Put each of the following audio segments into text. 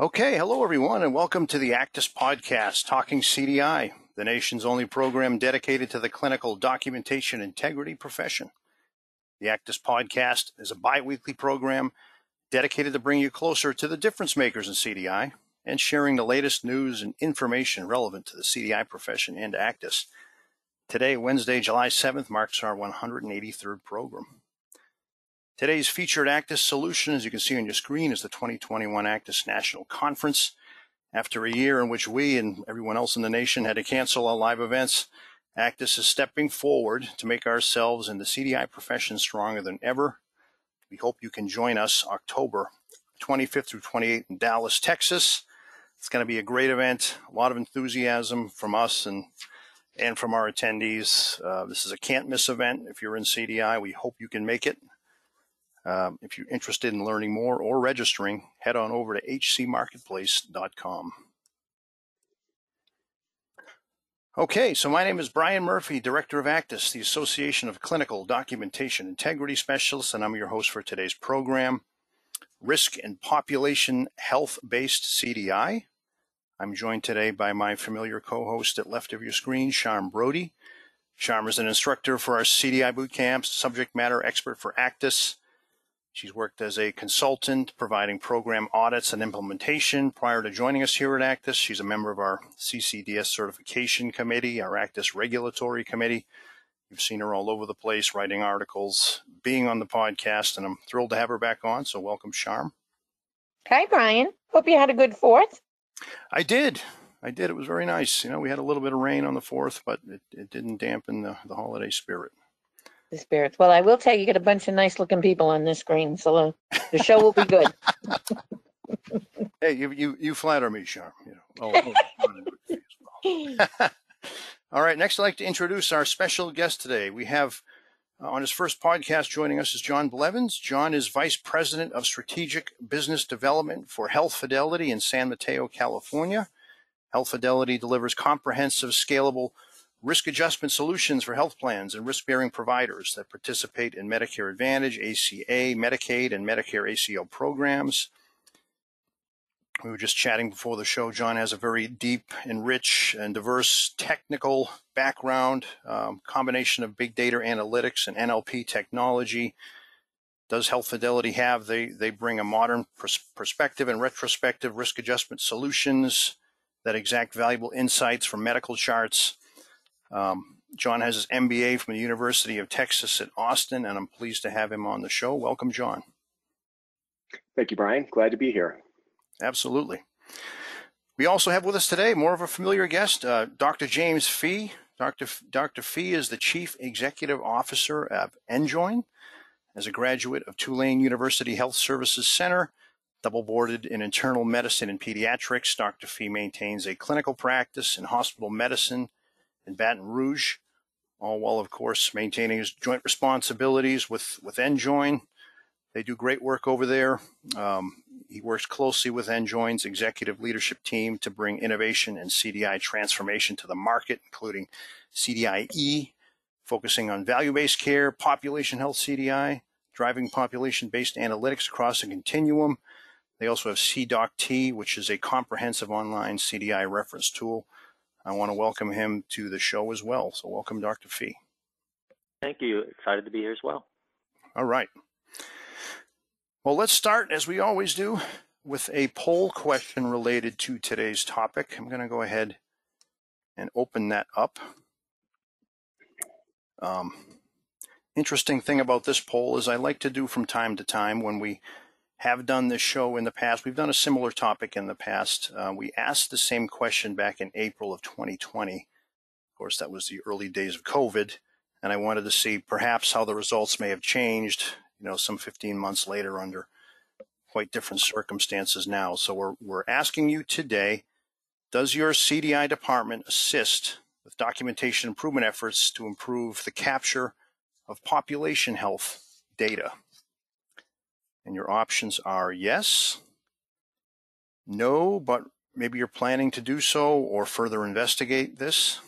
Okay, hello everyone, and welcome to the ACDIS Podcast, Talking CDI, the nation's only program dedicated to the clinical documentation integrity profession. The ACDIS Podcast is a bi weekly program dedicated to bring you closer to the difference makers in CDI and sharing the latest news and information relevant to the CDI profession and ACDIS. Today, Wednesday, July 7th, marks our 183rd program. Today's featured ACDIS solution, as you can see on your screen, is the 2021 ACDIS National Conference. After a year in which we and everyone else in the nation had to cancel our live events, ACDIS is stepping forward to make ourselves and the CDI profession stronger than ever. We hope you can join us October 25th through 28th in Dallas, Texas. It's going to be a great event, a lot of enthusiasm from us and and from our attendees. Uh, this is a can't miss event. If you're in CDI, we hope you can make it. Um, if you're interested in learning more or registering, head on over to hcmarketplace.com. Okay, so my name is Brian Murphy, Director of ACDIS, the Association of Clinical Documentation Integrity Specialists, and I'm your host for today's program, Risk and Population Health Based CDI. I'm joined today by my familiar co-host at left of your screen, Sharme Brodie. Sharme is an instructor for our CDI boot camps, subject matter expert for ACDIS, She's worked as a consultant, providing program audits and implementation. Prior to joining us here at ACDIS, she's a member of our CCDS certification committee, our ACDIS regulatory committee. You've seen her all over the place, writing articles, being on the podcast, and I'm thrilled to have her back on. So welcome, Sharme. Hi, Brian. Hope you had a good fourth. I did. I did. It was very nice. You know, we had a little bit of rain on the fourth, but it, it didn't dampen the, the holiday spirit the spirits. Well, I will tell you, you get a bunch of nice looking people on this screen, so the show will be good. hey, you you you flatter me, Sharme. You know. Oh, All right. Next, I'd like to introduce our special guest today. We have uh, on his first podcast joining us is John Blevins. John is Vice President of Strategic Business Development for Health Fidelity in San Mateo, California. Health Fidelity delivers comprehensive, scalable risk adjustment solutions for health plans and risk bearing providers that participate in Medicare Advantage, ACA, Medicaid, and Medicare ACO programs. We were just chatting before the show. John has a very deep and rich and diverse technical background, um, combination of big data analytics and NLP technology. Does Health Fidelity have? They, they bring a modern pers- perspective and retrospective risk adjustment solutions that exact valuable insights from medical charts um, John has his MBA from the University of Texas at Austin, and I'm pleased to have him on the show. Welcome, John. Thank you, Brian. Glad to be here. Absolutely. We also have with us today more of a familiar guest, uh, Dr. James Fee. Dr. F- Dr. Fee is the Chief Executive Officer of Enjoin. As a graduate of Tulane University Health Services Center, double boarded in internal medicine and pediatrics, Dr. Fee maintains a clinical practice in hospital medicine in Baton Rouge, all while, of course, maintaining his joint responsibilities with, with Enjoin. They do great work over there. Um, he works closely with Enjoin's executive leadership team to bring innovation and CDI transformation to the market, including CDIE, focusing on value based care, population health CDI, driving population based analytics across a continuum. They also have CDOC-T, which is a comprehensive online CDI reference tool I want to welcome him to the show as well. So, welcome, Dr. Fee. Thank you. Excited to be here as well. All right. Well, let's start, as we always do, with a poll question related to today's topic. I'm going to go ahead and open that up. Um, interesting thing about this poll is I like to do from time to time when we have done this show in the past. We've done a similar topic in the past. Uh, we asked the same question back in April of 2020. Of course, that was the early days of COVID. And I wanted to see perhaps how the results may have changed, you know, some 15 months later under quite different circumstances now. So we're, we're asking you today, does your CDI department assist with documentation improvement efforts to improve the capture of population health data? And your options are yes, no, but maybe you're planning to do so or further investigate this.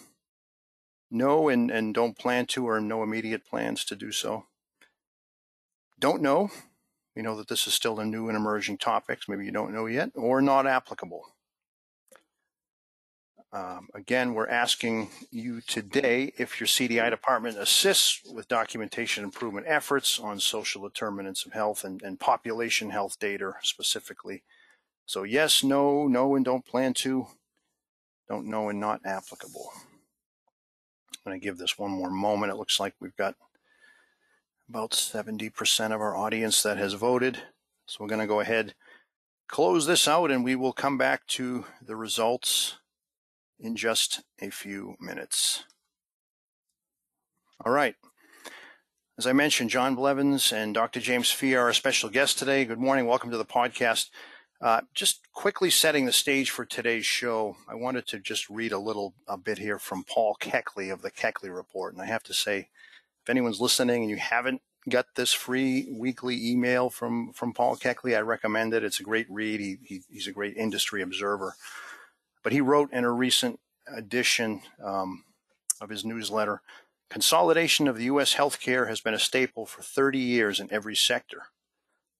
No, and, and don't plan to or no immediate plans to do so. Don't know, We know that this is still a new and emerging topic, maybe you don't know yet, or not applicable. Um, again, we're asking you today if your CDI department assists with documentation improvement efforts on social determinants of health and, and population health data specifically. So yes, no, no, and don't plan to, don't know and not applicable. I'm going to give this one more moment. It looks like we've got about 70% of our audience that has voted. So we're going to go ahead, close this out, and we will come back to the results in just a few minutes. All right. As I mentioned, John Blevins and Dr. James Fee are our special guests today. Good morning. Welcome to the podcast. Uh, just quickly setting the stage for today's show, I wanted to just read a little a bit here from Paul Keckley of the Keckley Report. And I have to say, if anyone's listening and you haven't got this free weekly email from, from Paul Keckley, I recommend it. It's a great read. He, he he's a great industry observer. But he wrote in a recent edition um, of his newsletter Consolidation of the U.S. healthcare has been a staple for 30 years in every sector.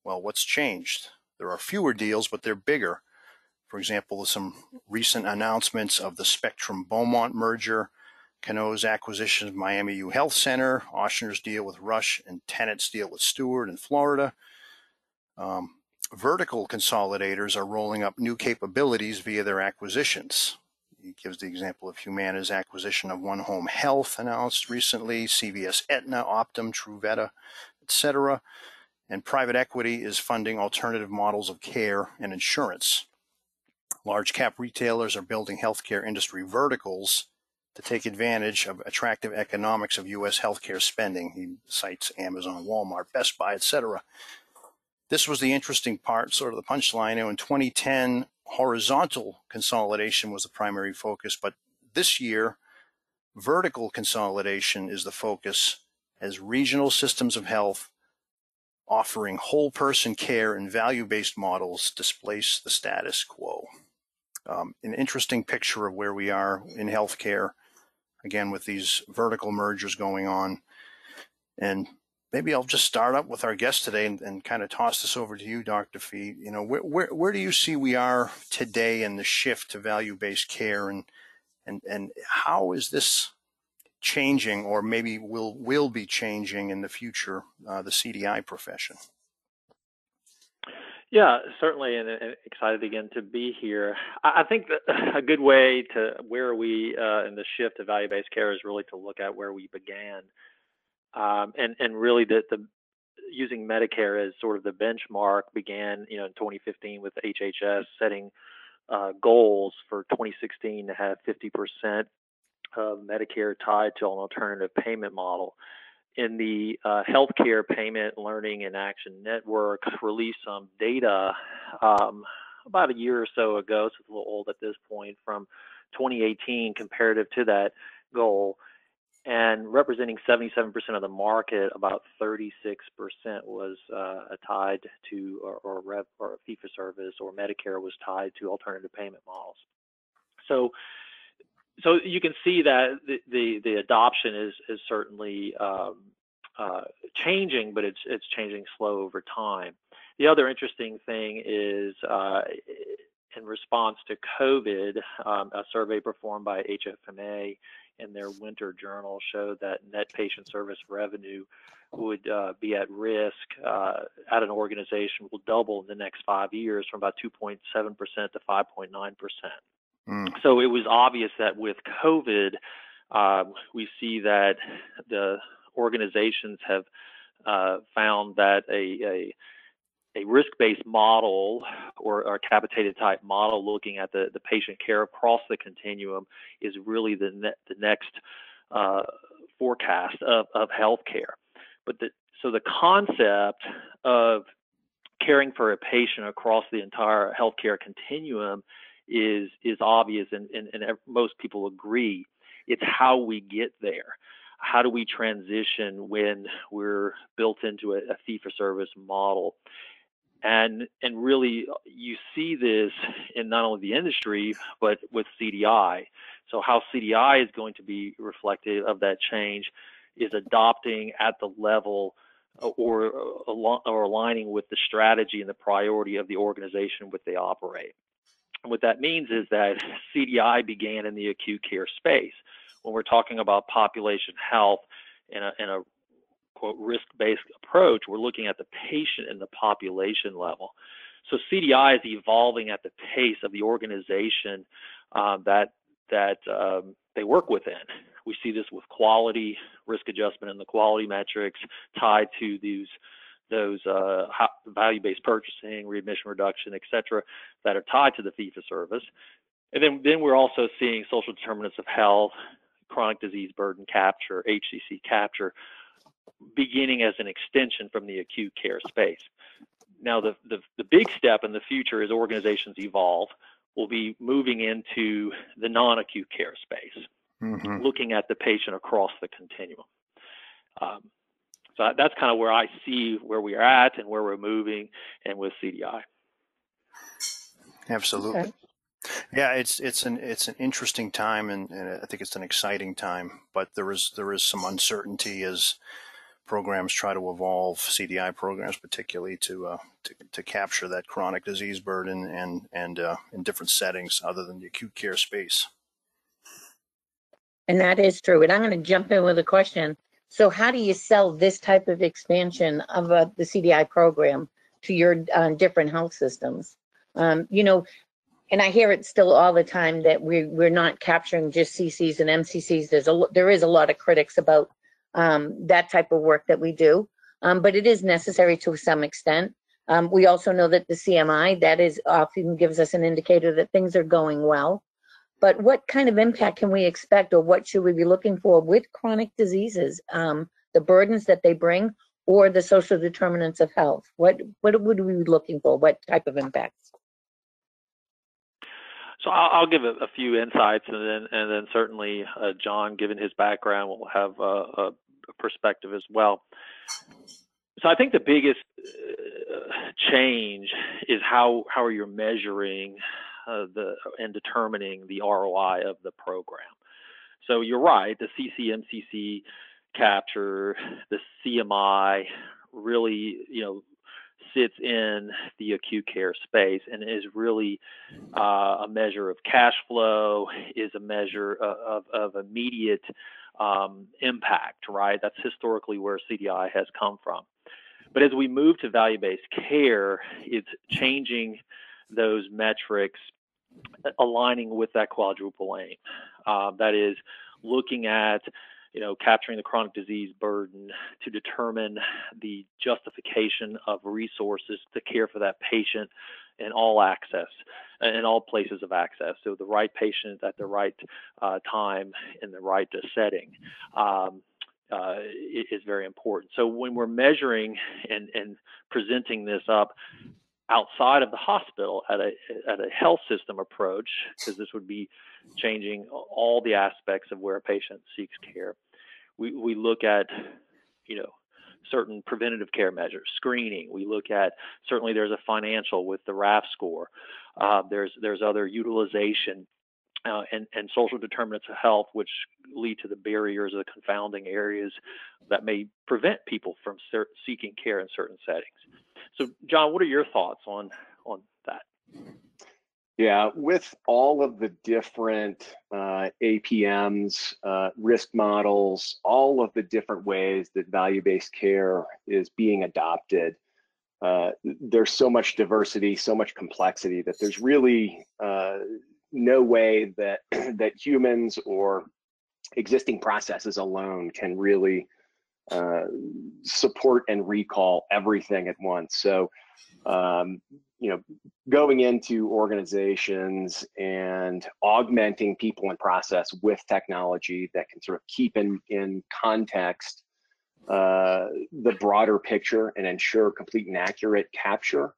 Well, what's changed? There are fewer deals, but they're bigger. For example, some recent announcements of the Spectrum Beaumont merger, Cano's acquisition of Miami U Health Center, Ochsner's deal with Rush, and Tenet's deal with Steward in Florida. Um, vertical consolidators are rolling up new capabilities via their acquisitions. He gives the example of Humana's acquisition of One Home Health announced recently, CVS Aetna, Optum, Truveta, etc. And private equity is funding alternative models of care and insurance. Large cap retailers are building healthcare industry verticals to take advantage of attractive economics of U.S. healthcare spending. He cites Amazon, Walmart, Best Buy, etc this was the interesting part, sort of the punchline. in 2010, horizontal consolidation was the primary focus, but this year, vertical consolidation is the focus as regional systems of health offering whole person care and value based models displace the status quo. Um, an interesting picture of where we are in healthcare, again, with these vertical mergers going on. And maybe I'll just start up with our guest today and, and kind of toss this over to you, Dr. Fee. You know, where, where, where do you see we are today in the shift to value-based care and, and, and how is this changing or maybe will, will be changing in the future, uh, the CDI profession? Yeah, certainly, and, and, excited again to be here. I, I think a good way to where we uh, in the shift to value-based care is really to look at where we began um, and and really the, the using Medicare as sort of the benchmark began you know in 2015 with HHS setting uh, goals for 2016 to have 50% of Medicare tied to an alternative payment model. In the uh, Healthcare Payment Learning and Action Network released some data um, about a year or so ago, so it's a little old at this point, from 2018 comparative to that goal and representing 77% of the market, about 36% was uh, tied to or, or, rev, or fee for service or Medicare was tied to alternative payment models. So, so you can see that the the, the adoption is is certainly um, uh, changing, but it's it's changing slow over time. The other interesting thing is. Uh, in response to COVID, um, a survey performed by HFMA in their winter journal showed that net patient service revenue would uh, be at risk uh, at an organization will double in the next five years from about 2.7% to 5.9%. Mm. So it was obvious that with COVID, um, we see that the organizations have uh, found that a, a a risk-based model or, a capitated type model looking at the, the patient care across the continuum is really the, ne- the next uh, forecast of, of healthcare. But the, so the concept of caring for a patient across the entire healthcare continuum is is obvious and, and, and most people agree. It's how we get there. How do we transition when we're built into a, a fee for service model? And and really uh, you see this in not only the industry but with CDI. So how CDI is going to be reflective of that change is adopting at the level or, or aligning with the strategy and the priority of the organization which they operate. And what that means is that CDI began in the acute care space. When we're talking about population health in a, in a quote risk-based approach, we're looking at the patient and the population level. So CDI is evolving at the pace of the organization uh, that that um, they work within. We see this with quality, risk adjustment, and the quality metrics tied to these those uh, value-based purchasing, readmission reduction, et cetera, that are tied to the fee-for-service. And then, then we're also seeing social determinants of health, chronic disease burden capture, HCC capture, beginning as an extension from the acute care space. Now, the, the, the big step in the future as organizations evolve will be moving into the non-acute care space, mm-hmm. looking at the patient across the continuum. Um, so that's kind of where I see where we are at and where we're moving, and with CDI. Absolutely. Okay. Yeah, it's it's an it's an interesting time, and, and I think it's an exciting time. But there is there is some uncertainty as programs try to evolve, CDI programs particularly, to uh, to, to, capture that chronic disease burden and and uh, in different settings other than the acute care space. And that is true. And I'm going to jump in with a question. So, how do you sell this type of expansion of uh, the CDI program to your uh, different health systems? Um, you know, and I hear it still all the time that we we're not capturing just CCs and MCCs. There's a there is a lot of critics about um, that type of work that we do. Um, but it is necessary to some extent. Um, we also know that the CMI, that is often gives us an indicator that things are going well. But what kind of impact can we expect or what should we be looking for with chronic diseases, um, the burdens that they bring or the social determinants of health? What, what would we be looking for? What type of impacts? So I'll, I'll give a, a, few insights, and then and then certainly uh, John, given his background, will have a, a, perspective as well. So I think the biggest uh, change is how how are you measuring uh, the and determining the ROI of the program. So you're right, the CCMCC capture, the CMI really, you know, sits in the acute care space and is really uh, a measure of cash flow, is a measure of, of, of immediate um, impact, right? That's historically where CDI has come from. But as we move to value based care, it's changing those metrics, aligning with that quadruple aim. Uh, that is, looking at you know, capturing the chronic disease burden to determine the justification of resources to care for that patient in all access, in all places of access. So the right patient at the right uh, time in the right uh, setting. Um, uh, is very important. So when we're measuring and, and presenting this up outside of the hospital at a at a health system approach, because this would be changing all the aspects of where a patient seeks care. We, we look at, you know, certain preventative care measures, screening. We look at certainly there's a financial with the RAF score. Uh, there's there's other utilization uh, and, and social determinants of health, which lead to the barriers, the confounding areas that may prevent people from seeking care in certain settings. So, John, what are your thoughts on on that? Yeah, with all of the different uh, APMs, uh, risk models, all of the different ways that value based care is being adopted, uh, there's so much diversity, so much complexity that there's really uh, no way that that humans or existing processes alone can really uh, support and recall everything at once. So um, you know, going into organizations and augmenting people and process with technology that can sort of keep in in context uh, the broader picture and ensure complete and accurate capture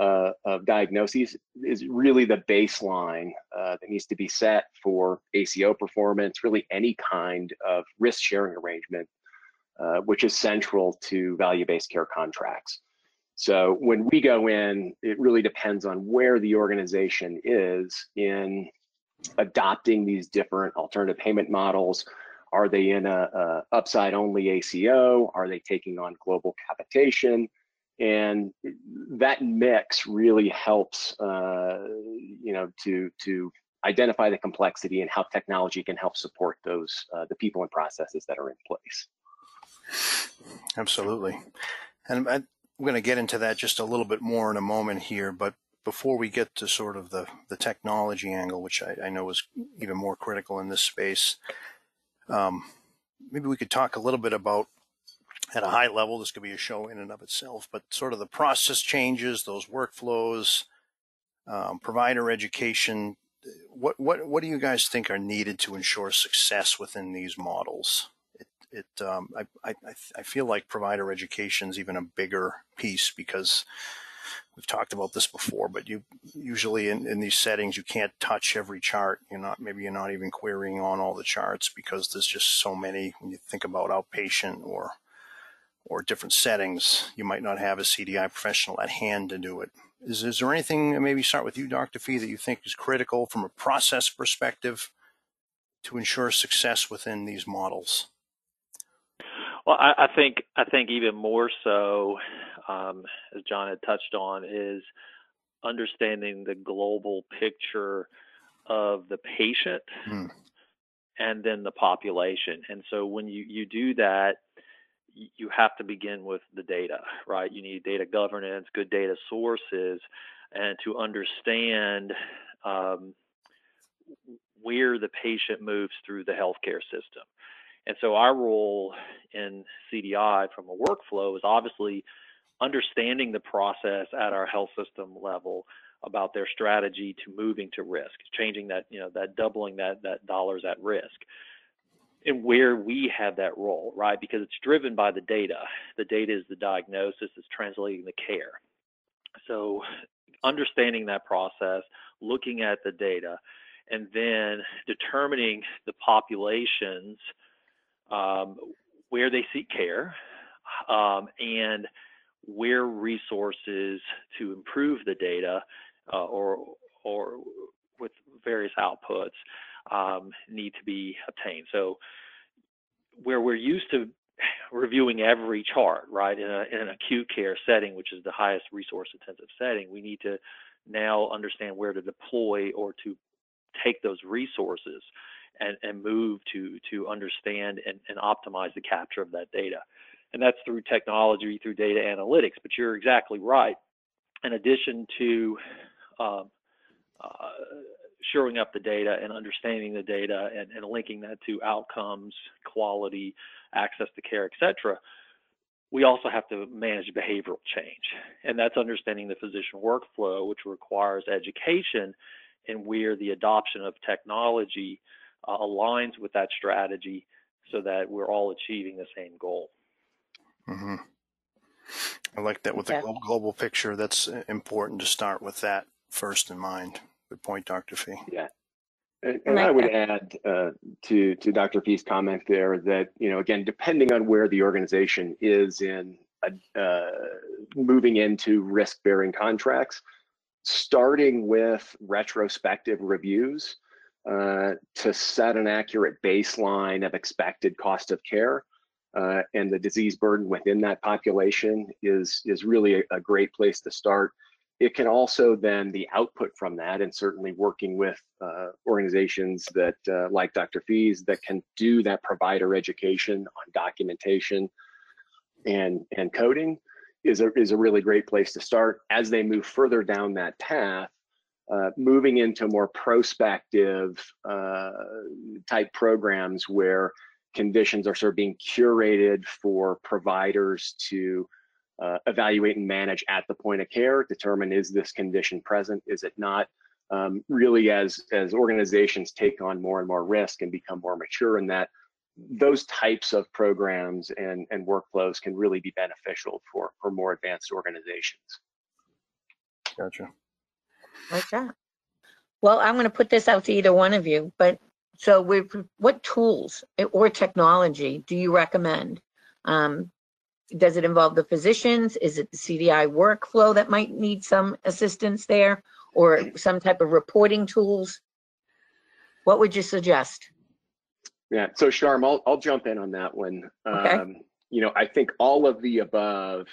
uh, of diagnoses is really the baseline uh, that needs to be set for ACO performance, really any kind of risk sharing arrangement, uh, which is central to value-based care contracts. So when we go in, it really depends on where the organization is in adopting these different alternative payment models. Are they in a, a upside only ACO? Are they taking on global capitation? And that mix really helps, uh, you know, to to identify the complexity and how technology can help support those uh, the people and processes that are in place. Absolutely, and I, we're going to get into that just a little bit more in a moment here. But before we get to sort of the the technology angle, which I, I know is even more critical in this space, um, maybe we could talk a little bit about at a high level. This could be a show in and of itself, but sort of the process changes, those workflows, um, provider education. What what what do you guys think are needed to ensure success within these models? It um, I, I I feel like provider education is even a bigger piece because we've talked about this before, but you usually in, in these settings you can't touch every chart. You're not maybe you're not even querying on all the charts because there's just so many. When you think about outpatient or or different settings, you might not have a CDI professional at hand to do it. Is, is there anything, maybe start with you, Dr. Fee, that you think is critical from a process perspective to ensure success within these models? Well, I, I think I think even more so um, as John had touched on, is understanding the global picture of the patient mm. and then the population. And so when you, you do that, you have to begin with the data, right? You need data governance, good data sources, and to understand um, where the patient moves through the healthcare system. And so our role in CDI from a workflow is obviously understanding the process at our health system level about their strategy to moving to risk, changing that, you know, that doubling that that dollars at risk. And where we have that role, right? Because it's driven by the data. The data is the diagnosis, it's translating the care. So understanding that process, looking at the data, and then determining the populations um, where they seek care um, and where resources to improve the data uh, or or with various outputs um, need to be obtained. So where we're used to reviewing every chart, right, in, a, in an acute care setting, which is the highest resource intensive setting, we need to now understand where to deploy or to take those resources and, and move to to understand and, and optimize the capture of that data and that's through technology, through data analytics. But you're exactly right. In addition to um, uh, shoring up the data and understanding the data and, and linking that to outcomes, quality, access to care, etc., we also have to manage behavioral change. And that's understanding the physician workflow, which requires education and where the adoption of technology uh, aligns with that strategy so that we're all achieving the same goal. Mm-hmm. I like that with the global, global picture. That's uh, important to start with that first in mind. Good point, Dr. Fee. Yeah. And, and I would add uh, to to Dr. Fee's comment there that you know again depending on where the organization is in uh, moving into risk bearing contracts, starting with retrospective reviews uh, to set an accurate baseline of expected cost of care uh, and the disease burden within that population is is really a, a, great place to start. It can also then the output from that, and certainly working with uh, organizations that uh, like Dr. Fees that can do that provider education on documentation and and coding is a is a really great place to start. As they move further down that path, uh, moving into more prospective uh, type programs where conditions are sort of being curated for providers to uh, evaluate and manage at the point of care, determine is this condition present, is it not? Um, really, as as organizations take on more and more risk and become more mature in that, those types of programs and and workflows can really be beneficial for for more advanced organizations. Gotcha. Like that. Well, I'm going to put this out to either one of you, but so we what tools or technology do you recommend? Um, does it involve the physicians? Is it the CDI workflow that might need some assistance there or some type of reporting tools? What would you suggest? Yeah. So Sharme, I'll I'll jump in on that one. Okay. Um, you know, I think all of the above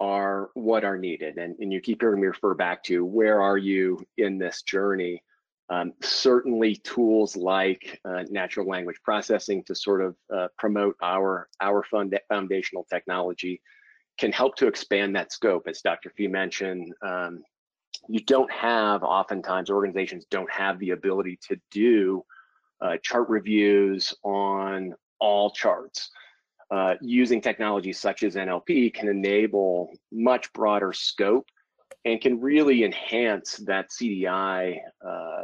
are what are needed, and and you keep hearing me refer back to where are you in this journey. Um, certainly, tools like uh, natural language processing to sort of uh, promote our our fund foundational technology can help to expand that scope. As Dr. Fee mentioned, um, you don't have oftentimes organizations don't have the ability to do uh, chart reviews on all charts. Uh, using technologies such as NLP can enable much broader scope and can really enhance that CDI uh,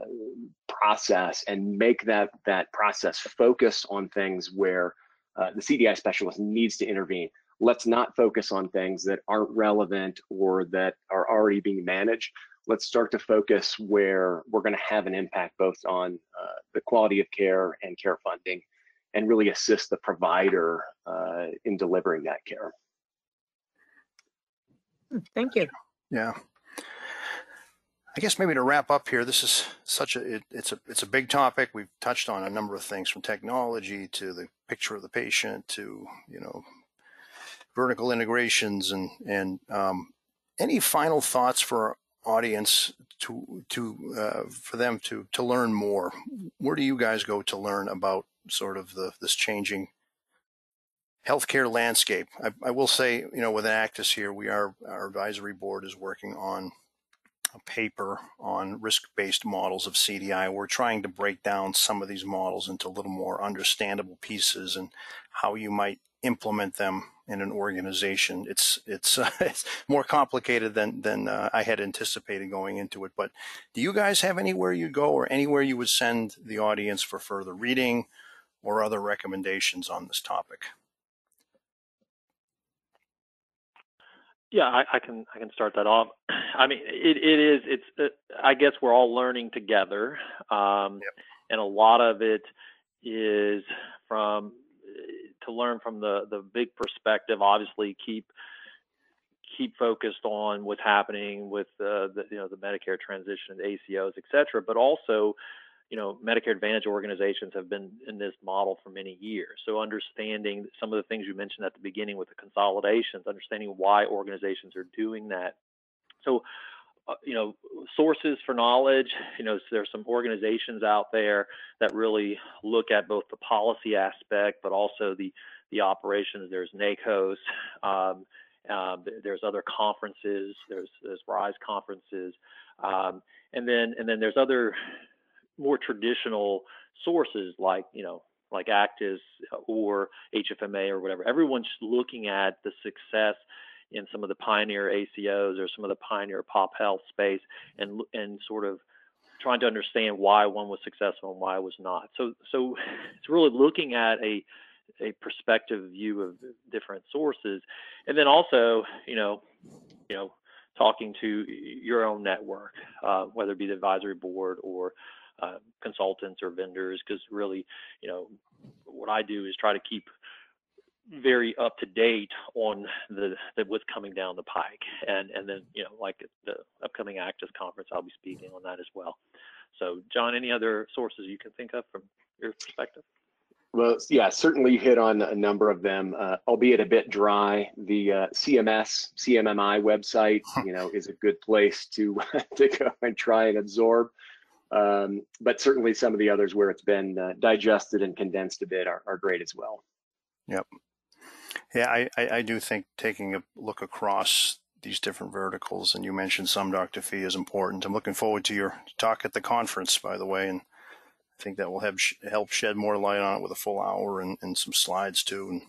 process and make that that process focus on things where uh, the CDI specialist needs to intervene. Let's not focus on things that aren't relevant or that are already being managed let's start to focus where we're going to have an impact both on uh, the quality of care and care funding and really assist the provider uh, in delivering that care. Thank you. Yeah. I guess maybe to wrap up here, this is such a it, it's a it's a big topic. We've touched on a number of things from technology to the picture of the patient to you know vertical integrations and and um, any final thoughts for audience to to uh, for them to to learn more? Where do you guys go to learn about sort of the this changing healthcare landscape? I, I will say, you know, with ACDIS here, we are our advisory board is working on a paper on risk-based models of CDI. We're trying to break down some of these models into little more understandable pieces and how you might implement them in an organization. It's it's, uh, it's more complicated than than uh, I had anticipated going into it. But do you guys have anywhere you go or anywhere you would send the audience for further reading or other recommendations on this topic? Yeah, I, I can I can start that off. I mean, it, it is it's uh, I guess we're all learning together, um, yep. and a lot of it is from to learn from the the big perspective. Obviously, keep keep focused on what's happening with uh, the you know the Medicare transition, ACOs, et cetera, but also you know Medicare Advantage organizations have been in this model for many years. So understanding some of the things you mentioned at the beginning with the consolidations, understanding why organizations are doing that. So you know, sources for knowledge. You know, there's some organizations out there that really look at both the policy aspect, but also the the operations. There's NAACOS. Um, uh, there's other conferences. There's there's RISE conferences, um, and then and then there's other more traditional sources like you know like ACDIS or HFMA or whatever. Everyone's looking at the success in some of the pioneer ACOs or some of the pioneer pop health space and and sort of trying to understand why one was successful and why it was not. So so it's really looking at a a perspective view of different sources and then also you know you know talking to your own network uh, whether it be the advisory board or uh, consultants or vendors because really you know what i do is try to keep very up to date on the, the, what's coming down the pike, and and then you know like the upcoming ACDIS conference, I'll be speaking on that as well. So, John, any other sources you can think of from your perspective? Well, yeah, certainly you hit on a number of them, uh, albeit a bit dry. The uh, CMS CMMI website, you know, is a good place to to go and try and absorb. Um, but certainly some of the others where it's been uh, digested and condensed a bit are, are great as well. Yep. Yeah, I, I, I do think taking a look across these different verticals, and you mentioned some, Dr. Fee, is important. I'm looking forward to your talk at the conference, by the way, and I think that will have help shed more light on it with a full hour and, and some slides too. And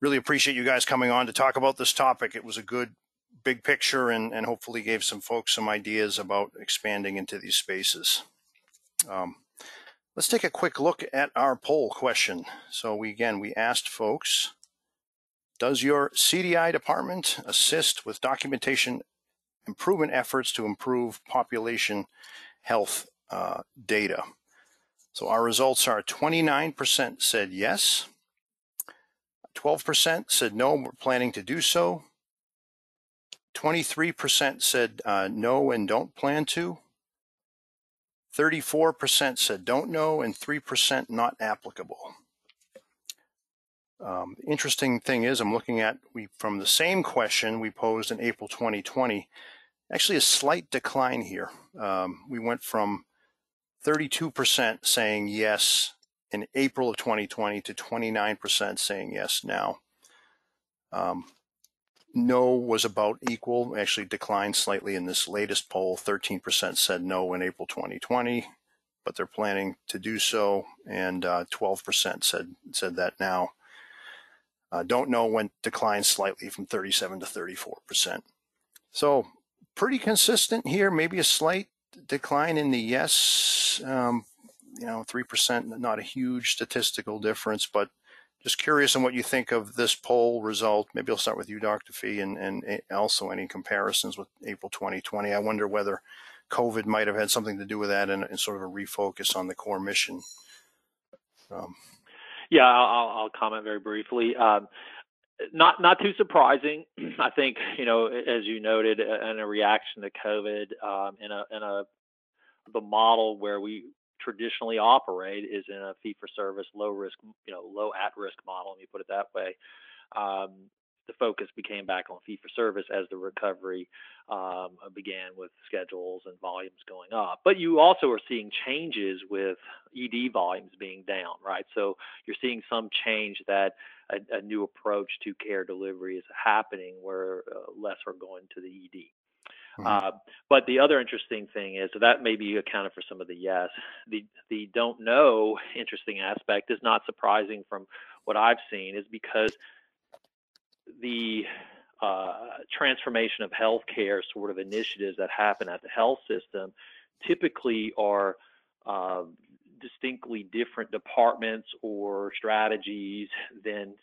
really appreciate you guys coming on to talk about this topic. It was a good big picture and, and hopefully gave some folks some ideas about expanding into these spaces. Um, let's take a quick look at our poll question. So we again we asked folks does your CDI department assist with documentation improvement efforts to improve population health uh, data? So our results are 29% said yes, 12% said no, we're planning to do so, 23% said uh, no and don't plan to, 34% said don't know, and 3% not applicable. Um, interesting thing is, I'm looking at we from the same question we posed in April 2020, actually a slight decline here. Um, we went from 32% saying yes in April of 2020 to 29% saying yes now. Um, no was about equal, actually declined slightly in this latest poll. 13% said no in April 2020, but they're planning to do so, and uh, 12% said said that now. Uh, don't know went declined slightly from 37 to 34%. So pretty consistent here, maybe a slight decline in the yes, um, you know, 3%, not a huge statistical difference, but just curious on what you think of this poll result. Maybe I'll start with you, Dr. Fee, and, and also any comparisons with April 2020. I wonder whether COVID might have had something to do with that and, and sort of a refocus on the core mission. Um, yeah, I'll, I'll, comment very briefly. Um, not not too surprising. I think you know, as you noted, in a reaction to COVID, um, in a in a the model where we traditionally operate is in a fee for service, low risk, you know, low at risk model. Let me put it that way. Um, the focus became back on fee for service as the recovery um, began with schedules and volumes going up. But you also are seeing changes with ED volumes being down, right? So you're seeing some change that a, a new approach to care delivery is happening where uh, less are going to the ED. Mm-hmm. Uh, but the other interesting thing is so that maybe you accounted for some of the yes. The the don't know interesting aspect is not surprising from what I've seen is because the uh, transformation of healthcare sort of initiatives that happen at the health system typically are uh, distinctly different departments or strategies than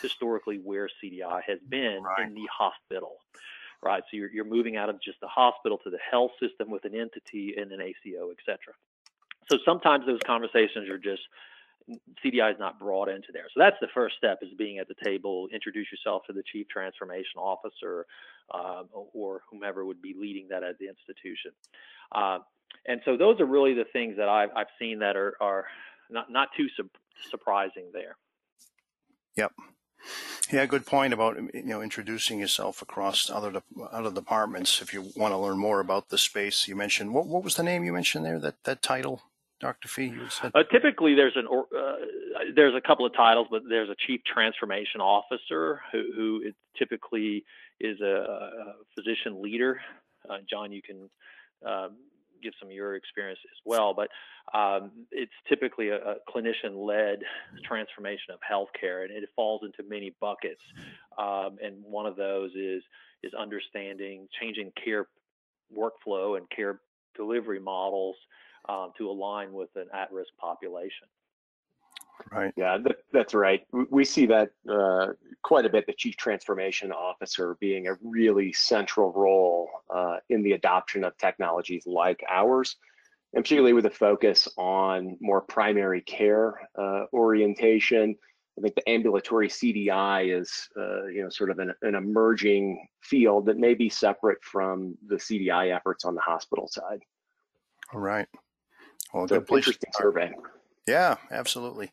historically where CDI has been right. in the hospital. Right, so you're, you're moving out of just the hospital to the health system with an entity and an ACO, et cetera. So sometimes those conversations are just CDI is not brought into there. So that's the first step is being at the table, introduce yourself to the chief transformation officer um, or whomever would be leading that at the institution. Uh, and so those are really the things that I've, I've seen that are, are not, not too su- surprising there. Yep. Yeah, good point about you know introducing yourself across other other departments. If you want to learn more about the space, you mentioned what what was the name you mentioned there? That that title. Dr. Fee, said? Uh, typically, there's an uh, there's a couple of titles, but there's a chief transformation officer who, who typically is a, a physician leader. Uh, John, you can um, give some of your experience as well, but um, it's typically a, a clinician-led transformation of healthcare, and it falls into many buckets. Um, and one of those is is understanding changing care workflow and care delivery models um, to align with an at-risk population. Right. Yeah, that, that's right. We see that uh, quite a bit. The chief transformation officer being a really central role uh, in the adoption of technologies like ours, and particularly with a focus on more primary care uh, orientation. I think the ambulatory CDI is, uh, you know, sort of an, an emerging field that may be separate from the CDI efforts on the hospital side. All right. Well, so good interesting survey. Yeah, absolutely.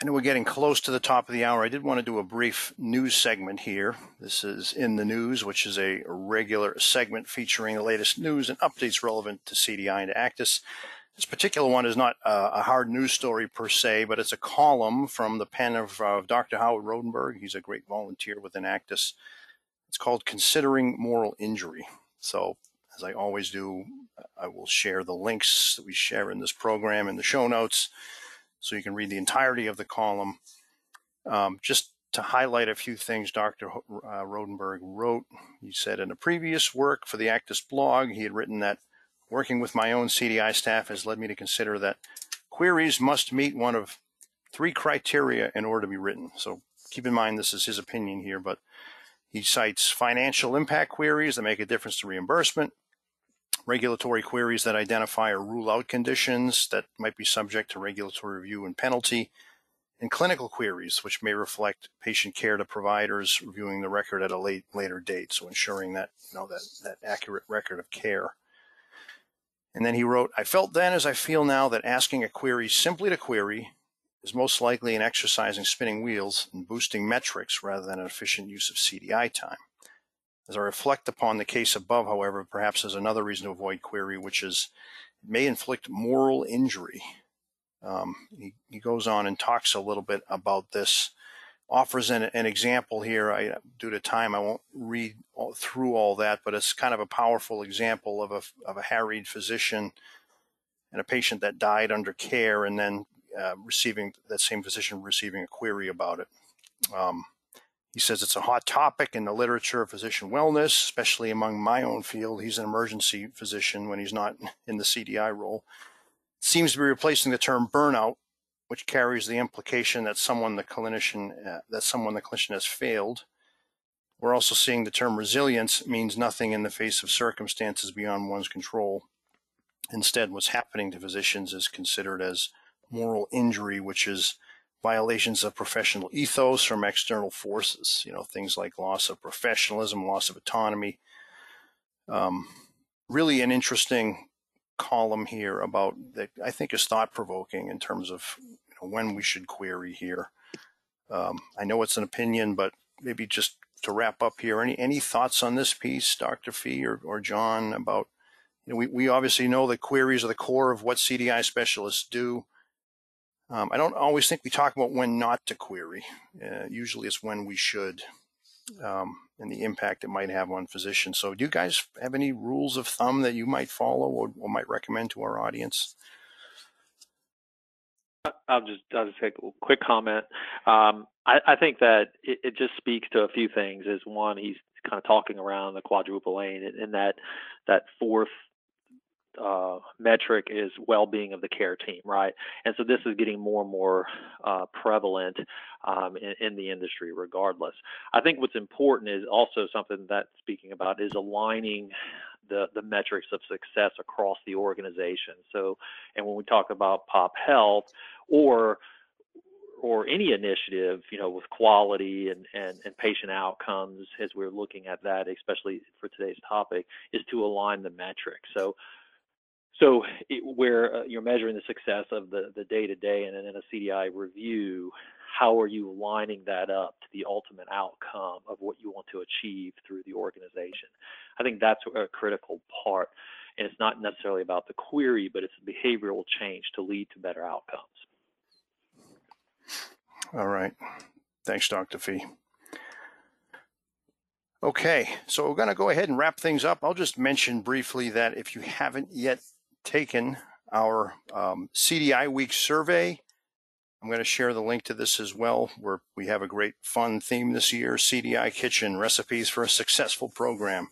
I know we're getting close to the top of the hour. I did want to do a brief news segment here. This is In the News, which is a regular segment featuring the latest news and updates relevant to CDI and ACDIS. This particular one is not a hard news story per se, but it's a column from the pen of uh, Dr. Howard Rodenberg. He's a great volunteer within ACDIS. It's called Considering Moral Injury. So as I always do, I will share the links that we share in this program in the show notes so you can read the entirety of the column. Um, just to highlight a few things Dr. Uh, Rodenberg wrote, he said in a previous work for the ACDIS blog, he had written that working with my own CDI staff has led me to consider that queries must meet one of three criteria in order to be written. So keep in mind this is his opinion here, but he cites financial impact queries that make a difference to reimbursement, regulatory queries that identify or rule out conditions that might be subject to regulatory review and penalty, and clinical queries, which may reflect patient care to providers reviewing the record at a late, later date. So ensuring that, you know, that, that accurate record of care. And then he wrote, I felt then as I feel now that asking a query simply to query is most likely an exercise in spinning wheels and boosting metrics rather than an efficient use of CDI time. As I reflect upon the case above, however, perhaps there's another reason to avoid query, which is it may inflict moral injury. Um, he, he goes on and talks a little bit about this offers an, an example here. I, due to time, I won't read all, through all that, but it's kind of a powerful example of a, of a harried physician and a patient that died under care and then uh, receiving that same physician receiving a query about it. Um, he says it's a hot topic in the literature of physician wellness, especially among my own field. He's an emergency physician when he's not in the CDI role. seems to be replacing the term burnout which carries the implication that someone the clinician uh, that someone the clinician has failed. We're also seeing the term resilience means nothing in the face of circumstances beyond one's control. Instead, what's happening to physicians is considered as moral injury, which is violations of professional ethos from external forces. You know, things like loss of professionalism, loss of autonomy. Um, really, an interesting column here about that I think is thought provoking in terms of when we should query here. Um, I know it's an opinion, but maybe just to wrap up here, any any thoughts on this piece, Dr. Fee or, or John, about you know, we, we obviously know that queries are the core of what CDI specialists do. Um, I don't always think we talk about when not to query. Uh, usually it's when we should um, and the impact it might have on physicians. So do you guys have any rules of thumb that you might follow or, or might recommend to our audience? I'll just I'll just take a quick comment. Um, I, I, think that it, it, just speaks to a few things. Is one, he's kind of talking around the quadruple aim, and that that fourth uh, metric is well-being of the care team, right? And so this is getting more and more uh, prevalent um, in, in, the industry, regardless. I think what's important is also something that speaking about is aligning the, the metrics of success across the organization. So, and when we talk about pop health or or any initiative, you know, with quality and, and, and patient outcomes, as we're looking at that, especially for today's topic, is to align the metrics. So, so it, where uh, you're measuring the success of the the day to day, and then in a CDI review, how are you lining that up to the ultimate outcome of what you want to achieve through the organization? I think that's a critical part. And it's not necessarily about the query, but it's behavioral change to lead to better outcomes. All right. Thanks, Dr. Fee. Okay, so we're going to go ahead and wrap things up. I'll just mention briefly that if you haven't yet taken our um, CDI Week survey, I'm going to share the link to this as well, where we have a great fun theme this year CDI Kitchen Recipes for a Successful Program.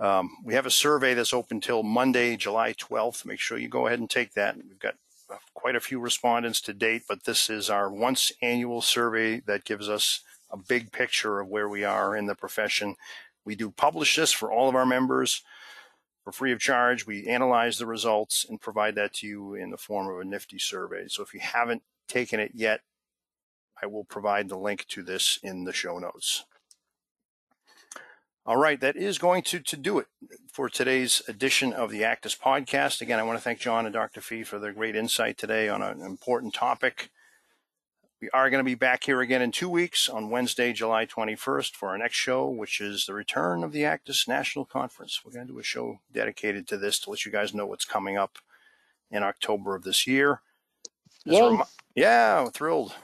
Um, we have a survey that's open till Monday, July 12th. Make sure you go ahead and take that. We've got uh, quite a few respondents to date, but this is our once annual survey that gives us a big picture of where we are in the profession. We do publish this for all of our members for free of charge. We analyze the results and provide that to you in the form of a nifty survey. So if you haven't taken it yet, I will provide the link to this in the show notes. All right, that is going to, to do it for today's edition of the ACDIS podcast. Again, I want to thank John and Dr. Fee for their great insight today on an important topic. We are going to be back here again in two weeks on Wednesday, July 21st for our next show, which is the return of the ACDIS National Conference. We're going to do a show dedicated to this to let you guys know what's coming up in October of this year. Yay. yeah, thrilled.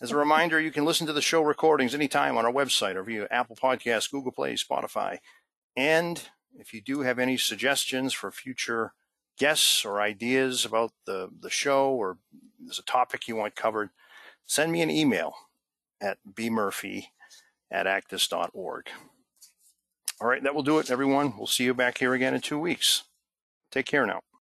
As a reminder, you can listen to the show recordings anytime on our website or via Apple Podcasts, Google Play, Spotify. And if you do have any suggestions for future guests or ideas about the, the show or there's a topic you want covered, send me an email at bmurphy at acdis.org. All right, that will do it, everyone. We'll see you back here again in two weeks. Take care now.